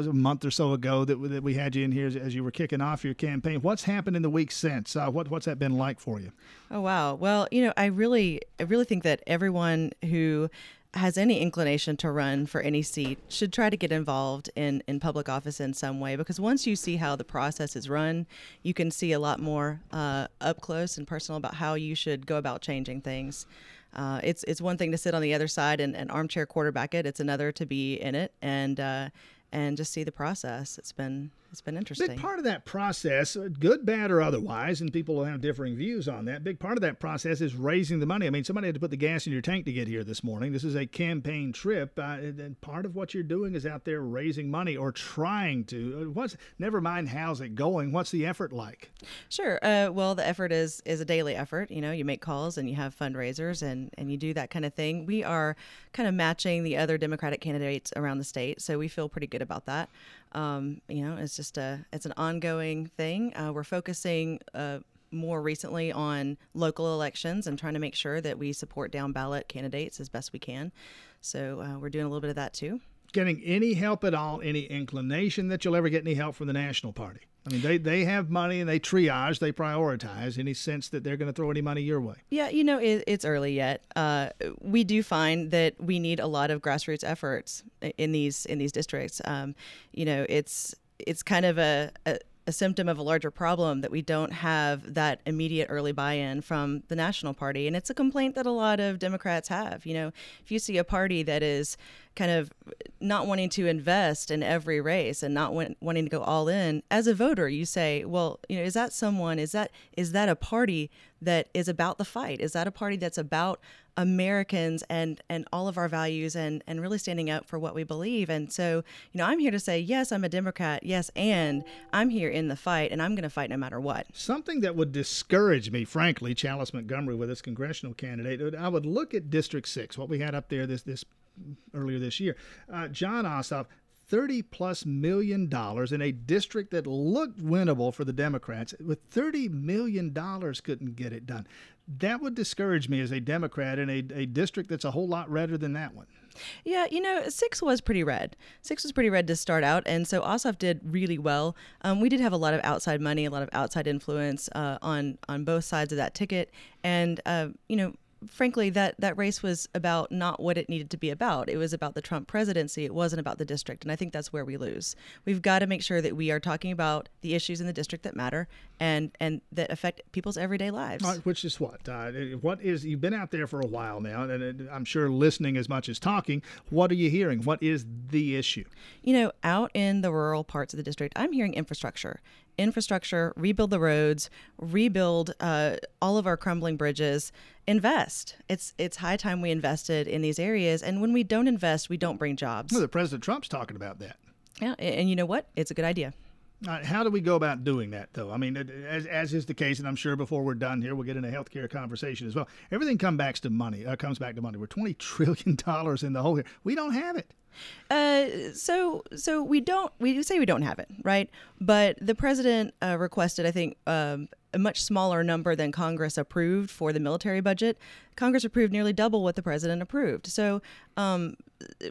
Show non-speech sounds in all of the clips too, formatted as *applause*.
was a month or so ago that, that we had you in here as, as you were kicking off your campaign. What's happened in the week since? Uh, what what's that been like for you? Oh wow. Well, you know, I really I really think that everyone who has any inclination to run for any seat should try to get involved in, in public office in some way because once you see how the process is run, you can see a lot more uh, up close and personal about how you should go about changing things. Uh, it's it's one thing to sit on the other side and, and armchair quarterback it. It's another to be in it and uh, and just see the process. It's been it's been interesting. Big part of that process, uh, good, bad, or otherwise, and people will have differing views on that. Big part of that process is raising the money. I mean, somebody had to put the gas in your tank to get here this morning. This is a campaign trip, uh, and part of what you're doing is out there raising money or trying to. Uh, what's never mind how's it going? What's the effort like? Sure. Uh, well, the effort is is a daily effort. You know, you make calls and you have fundraisers and and you do that kind of thing. We are kind of matching the other Democratic candidates around the state, so we feel pretty good about that. Um, you know, it's just a it's an ongoing thing. Uh, we're focusing uh, more recently on local elections and trying to make sure that we support down ballot candidates as best we can. So uh, we're doing a little bit of that too. Getting any help at all, any inclination that you'll ever get any help from the National Party? I mean, they, they have money and they triage, they prioritize. Any sense that they're going to throw any money your way? Yeah, you know, it, it's early yet. Uh, we do find that we need a lot of grassroots efforts in these in these districts. Um, you know, it's it's kind of a, a a symptom of a larger problem that we don't have that immediate early buy-in from the national party and it's a complaint that a lot of democrats have you know if you see a party that is kind of not wanting to invest in every race and not want, wanting to go all in as a voter you say well you know is that someone is that is that a party that is about the fight is that a party that's about Americans and and all of our values and and really standing up for what we believe. And so, you know, I'm here to say yes, I'm a Democrat. Yes, and I'm here in the fight and I'm going to fight no matter what. Something that would discourage me, frankly, Chalis Montgomery with this congressional candidate, I would look at District 6, what we had up there this this earlier this year. Uh, Jon Ossoff 30 plus million dollars in a district that looked winnable for the Democrats. With 30 million dollars, couldn't get it done. That would discourage me as a Democrat in a, a district that's a whole lot redder than that one. Yeah, you know, six was pretty red. Six was pretty red to start out, and so Ossoff did really well. Um, we did have a lot of outside money, a lot of outside influence uh, on on both sides of that ticket, and uh, you know, frankly, that, that race was about not what it needed to be about. It was about the Trump presidency. It wasn't about the district. And I think that's where we lose. We've got to make sure that we are talking about the issues in the district that matter and, and that affect people's everyday lives. Right, which is what? Uh, what is, you've been out there for a while now, and I'm sure listening as much as talking. What are you hearing? What is the issue? You know, out in the rural parts of the district, I'm hearing infrastructure infrastructure, rebuild the roads, rebuild uh, all of our crumbling bridges, invest. It's it's high time we invested in these areas. And when we don't invest, we don't bring jobs. Well, the President Trump's talking about that. Yeah, and you know what? It's a good idea. Uh, how do we go about doing that, though? I mean, as, as is the case, and I'm sure before we're done here, we'll get into healthcare conversation as well. Everything comes back to money. Uh, comes back to money. We're 20 *laughs* trillion dollars in the hole here. We don't have it. Uh, so so we don't we say we don't have it right but the president uh, requested i think um, a much smaller number than congress approved for the military budget congress approved nearly double what the president approved so um,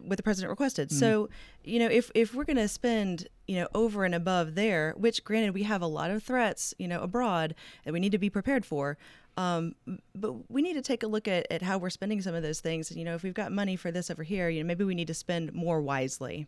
what the president requested mm. so you know if if we're going to spend you know over and above there which granted we have a lot of threats you know abroad that we need to be prepared for um, but we need to take a look at, at how we're spending some of those things. And, you know, if we've got money for this over here, you know, maybe we need to spend more wisely.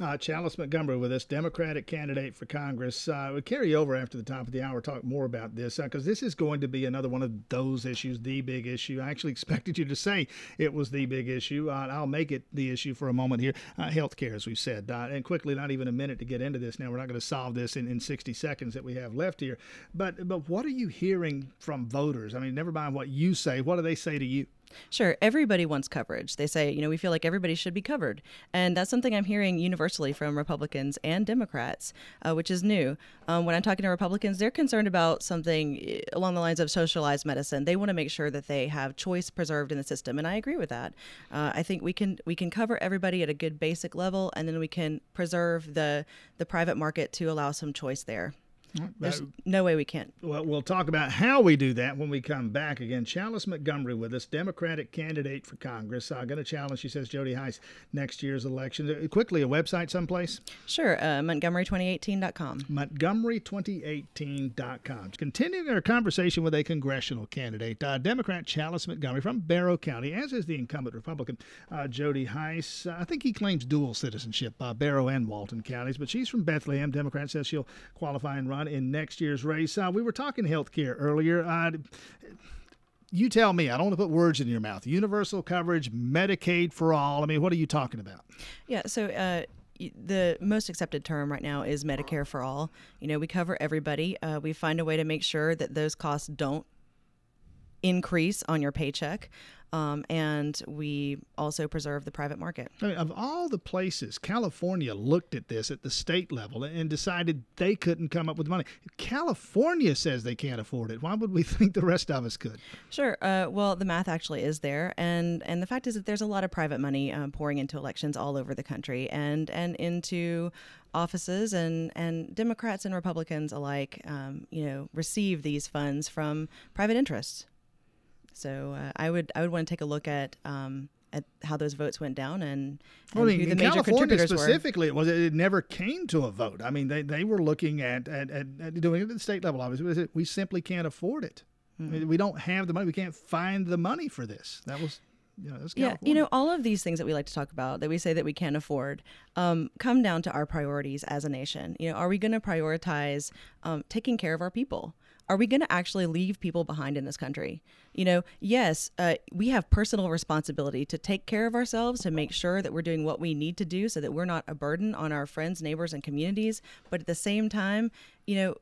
Uh, Chalis Montgomery with us, Democratic candidate for Congress. Uh, we'll carry over after the top of the hour, talk more about this, because uh, this is going to be another one of those issues, the big issue. I actually *laughs* expected you to say it was the big issue. Uh, I'll make it the issue for a moment here. Uh, health care, as we said. Uh, and quickly, not even a minute to get into this now. We're not going to solve this in, in 60 seconds that we have left here. But, but what are you hearing from voters? I mean, never mind what you say, what do they say to you? Sure. Everybody wants coverage. They say, you know, we feel like everybody should be covered. And that's something I'm hearing universally from Republicans and Democrats, uh, which is new. Um, when I'm talking to Republicans, they're concerned about something eh, along the lines of socialized medicine. They want to make sure that they have choice preserved in the system. And I agree with that. Uh, I think we can we can cover everybody at a good basic level, and then we can preserve the the private market to allow some choice there. There's no way we can't. Well, we'll talk about how we do that when we come back again. Chalis Montgomery with us, Democratic candidate for Congress. Uh, going to challenge, she says, Jody Hice next year's election. Uh, quickly, a website someplace? Sure, uh, Montgomery2018.com. Montgomery2018.com. Continuing our conversation with a congressional candidate, uh, Democrat Chalis Montgomery from Barrow County, as is the incumbent Republican uh, Jody Hice. Uh, I think he claims dual citizenship, Barrow and Walton counties, but she's from Bethlehem. Democrat says she'll qualify and run on in next year's race. Uh, we were talking healthcare earlier. Uh, you tell me. I don't want to put words in your mouth. Universal coverage, Medicaid for all. I mean, what are you talking about? Yeah. So. Uh, the most accepted term right now is Medicare for all. You know, we cover everybody. Uh, we find a way to make sure that those costs don't increase on your paycheck. Um, and we also preserve the private market. I mean, of all the places, California looked at this at the state level and decided they couldn't come up with money. California says they can't afford it. Why would we *laughs* think the rest of us could? Sure. Uh, well, the math actually is there, and and the fact is that there's a lot of private money um, pouring into elections all over the country and and into offices and and Democrats and Republicans alike, um, you know, receive these funds from private interests. So uh, I would I would want to take a look at um, at how those votes went down and, and well, who the major California contributors specifically, were. it was it never came to a vote. I mean, they, they were looking at, at, at, at doing it at the state level. Obviously, we simply can't afford it. Mm-hmm. I mean, we don't have the money. We can't find the money for this. That was. You know, yeah, you know, all of these things that we like to talk about that we say that we can't afford um, come down to our priorities as a nation. You know, are we going to prioritize um, taking care of our people? Are we going to actually leave people behind in this country? You know, yes, uh, we have personal responsibility to take care of ourselves, to make sure that we're doing what we need to do so that we're not a burden on our friends, neighbors, and communities. But at the same time, you know,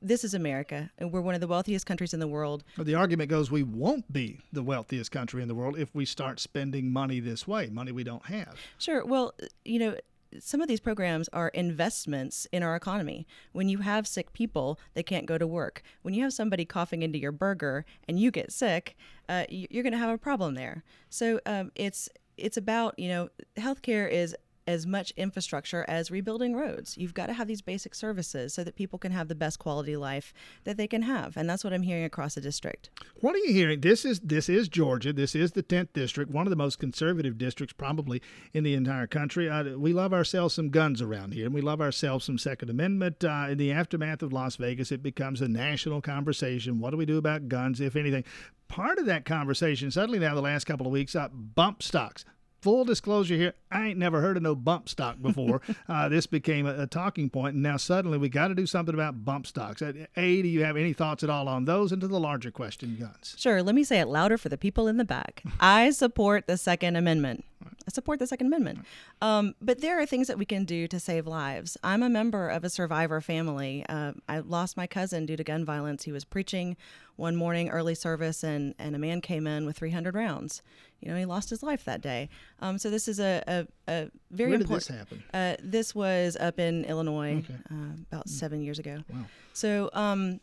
this is America, and we're one of the wealthiest countries in the world. Well, the argument goes we won't be the wealthiest country in the world if we start spending money this way, money we don't have. Sure. Well, you know, some of these programs are investments in our economy. When you have sick people, they can't go to work. When you have somebody coughing into your burger and you get sick, uh, you're going to have a problem there. So um, it's it's about you know healthcare is as much infrastructure as rebuilding roads. You've got to have these basic services so that people can have the best quality life that they can have, and that's what I'm hearing across the district. What are you hearing? This is this is Georgia. This is the 10th district, one of the most conservative districts probably in the entire country. Uh, we love ourselves some guns around here, and we love ourselves some Second Amendment. Uh, in the aftermath of Las Vegas, it becomes a national conversation. What do we do about guns, if anything? Part of that conversation, suddenly now the last couple of weeks, uh, bump stocks full disclosure here, I ain't never heard of no bump stock before. *laughs* uh, this became a, a, talking point, and now suddenly we got to do something about bump stocks. A, do you have any thoughts at all on those? And to the larger question, guns. Sure. Let me say it louder for the people in the back. I support the Second Amendment. I support the Second Amendment. Um, but there are things that we can do to save lives. I'm a member of a survivor family. Uh, I lost my cousin due to gun violence. He was preaching one morning, early service, and, and a man came in with 300 rounds. You know, he lost his life that day. Um, so this is a, a, a very important. this happen? Uh, this was up in Illinois okay. uh, about mm. seven years ago. Wow. So um,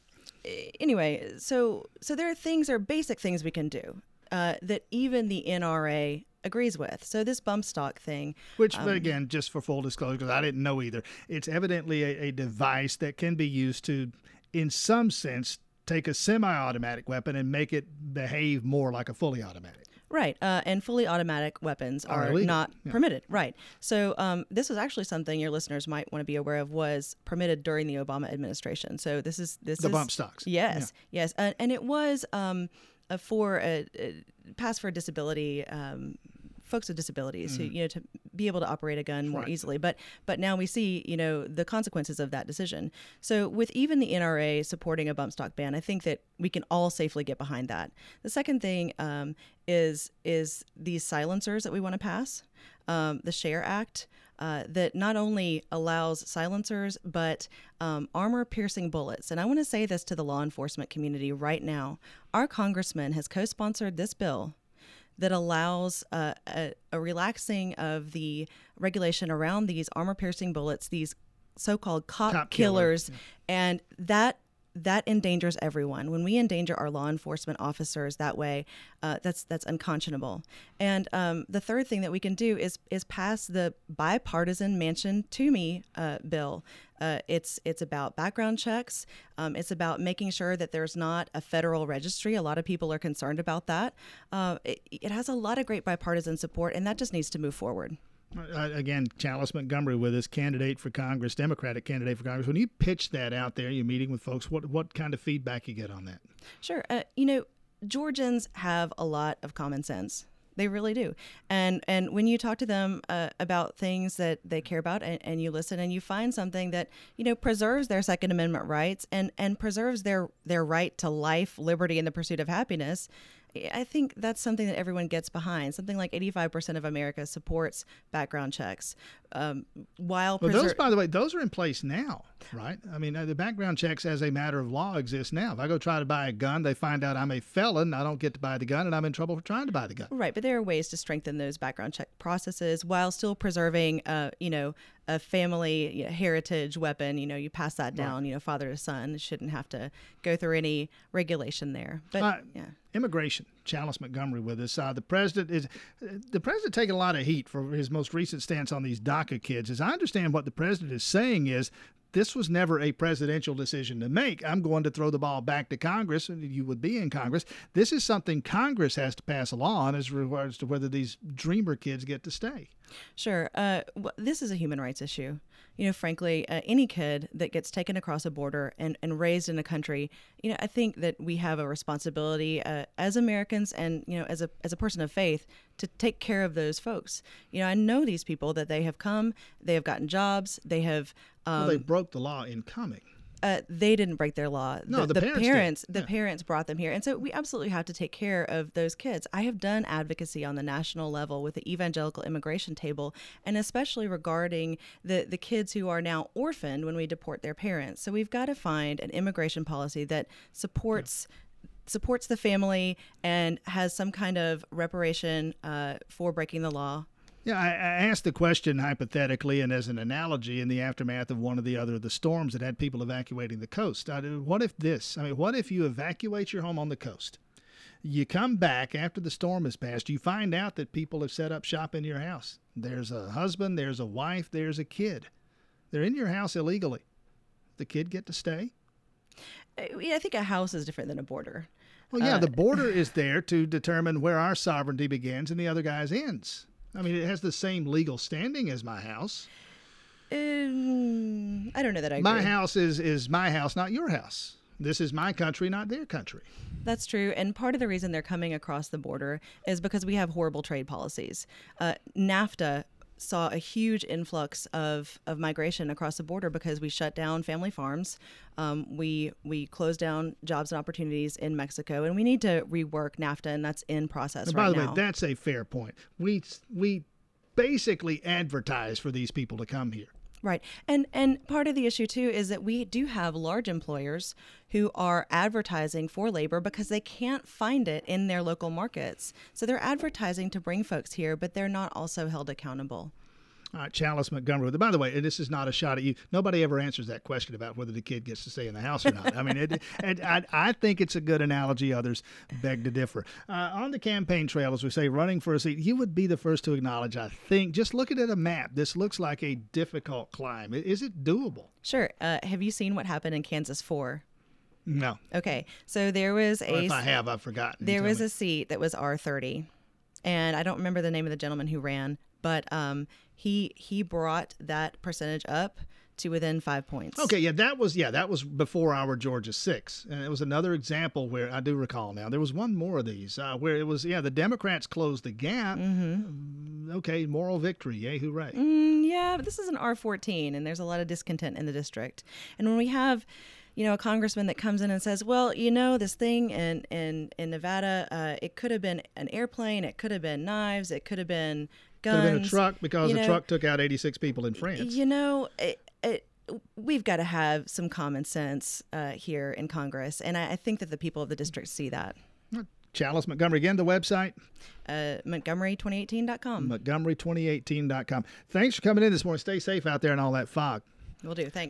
anyway, so so there are things, there are basic things we can do uh, that even the NRA agrees with. So this bump stock thing, which um, again, just for full disclosure, because I didn't know either, it's evidently a, a device that can be used to, in some sense, take a semi-automatic weapon and make it behave more like a fully automatic. Right, uh, and fully automatic weapons are, are not yeah. permitted. Right. So um, this was actually something your listeners might want to be aware of was permitted during the Obama administration. So this is this the is, bump stocks. Yes, yeah. yes, uh, and it was um, for a, a pass for a disability um, folks with disabilities mm. who you know to be able to operate a gun more right. easily but but now we see you know the consequences of that decision so with even the nra supporting a bump stock ban i think that we can all safely get behind that the second thing um, is is these silencers that we want to pass um, the share act uh, that not only allows silencers but um, armor piercing bullets. And I want to say this to the law enforcement community right now. Our congressman has co sponsored this bill that allows uh, a, a relaxing of the regulation around these armor piercing bullets, these so called cop, cop killers. Killer. Yeah. And that that endangers everyone. When we endanger our law enforcement officers that way, uh, that's that's unconscionable. And um, the third thing that we can do is is pass the bipartisan Manchin Toomey uh, bill. Uh, it's it's about background checks. Um, it's about making sure that there's not a federal registry. A lot of people are concerned about that. Uh, it, it has a lot of great bipartisan support, and that just needs to move forward. Uh, again, Chalis Montgomery with us, candidate for Congress, Democratic candidate for Congress. When you pitch that out there, you're meeting with folks. What what kind of feedback you get on that? Sure. Uh, you know, Georgians have a lot of common sense. They really do. And and when you talk to them uh, about things that they care about, and, and you listen, and you find something that you know preserves their Second Amendment rights and and preserves their their right to life, liberty, and the pursuit of happiness, I think that's something that everyone gets behind. Something like 85% of America supports background checks. Um, while well, those, by the way, those are in place now, right? I mean, uh, the background checks as a matter of law exist now. If I go try to buy a gun, they find out I'm a felon, I don't get to buy the gun, and I'm in trouble for trying to buy the gun. Right, but there are ways to strengthen those background check processes while still preserving, uh, you know, a family you know, heritage weapon. You know, you pass that down, right. you know, father to son. Shouldn't have to go through any regulation there. But uh, yeah immigration. Chalis Montgomery with us. Uh, the president is the president taking a lot of heat for his most recent stance on these DACA kids. As I understand, what the president is saying is this was never a presidential decision to make. I'm going to throw the ball back to Congress, and you would be in Congress. This is something Congress has to pass a law on as regards to whether these dreamer kids get to stay. Sure. Uh, well, this is a human rights issue you know, frankly, uh, any kid that gets taken across a border and, and raised in a country, you know, I think that we have a responsibility uh, as Americans and, you know, as a, as a person of faith to take care of those folks. You know, I know these people that they have come, they have gotten jobs, they have. Um, well, they broke the law in coming uh, they didn't break their law. No, the, the, the parents, parents the yeah. parents brought them here, and so we absolutely have to take care of those kids. I have done advocacy on the national level with the Evangelical Immigration Table, and especially regarding the the kids who are now orphaned when we deport their parents. So we've got to find an immigration policy that supports. Yeah supports the family and has some kind of reparation uh, for breaking the law yeah, I, I, asked the question hypothetically and as an analogy in the aftermath of one of the other of the storms that had people evacuating the coast. I, what if this? I mean, what if you evacuate your home on the coast? You come back after the storm has passed, you find out that people have set up shop in your house. There's a husband, there's a wife, there's a kid. They're in your house illegally. The kid get to stay? Uh, I think a house is different than a border. Well, yeah, uh, the border *laughs* is there to determine where our sovereignty begins and the other guy's ends. I mean, it has the same legal standing as my house. Um, I don't know that I agree. My house is is my house, not your house. This is my country, not their country. That's true. And part of the reason they're coming across the border is because we have horrible trade policies. Uh, NAFTA saw a huge influx of, of migration across the border because we shut down family farms. Um, we we closed down jobs and opportunities in Mexico, and we need to rework NAFTA, and that's in process. And by right the now. way, that's a fair point. We we basically advertise for these people to come here. Right. And and part of the issue too is that we do have large employers who are advertising for labor because they can't find it in their local markets. So they're advertising to bring folks here, but they're not also held accountable uh, Chalis Montgomery. By the way, this is not a shot at you. Nobody ever answers that question about whether the kid gets to stay in the house or not. I mean, it, it, I, I, think it's a good analogy. Others beg to differ. Uh, on the campaign trail, as we say, running for a seat, you would be the first to acknowledge, I think, just looking at a map, this looks like a difficult climb. Is it doable? Sure. Uh, have you seen what happened in Kansas 4? No. Okay. So there was a. if I have, I've forgotten. There was me. a seat that was R30. And I don't remember the name of the gentleman who ran, but um, he he brought that percentage up to within five points. Okay, yeah, that was yeah, that was before our Georgia six, and it was another example where I do recall now. There was one more of these uh, where it was yeah, the Democrats closed the gap. Mm-hmm. Okay, moral victory, yay, hooray! Mm, yeah, but this is an R fourteen, and there's a lot of discontent in the district, and when we have you know, a congressman that comes in and says, "Well, you know, this thing in in in Nevada, uh, it could have been an airplane, it could have been knives, it could have been guns. Could have been a truck because the truck took out 86 people in France. You know, it, it, we've got to have some common sense uh, here in Congress, and I, I, think that the people of the district see that. Chalis Montgomery again, the website? Uh, Montgomery2018.com. Montgomery2018.com. Thanks for coming in this morning. Stay safe out there in all that fog. We'll do. Thanks.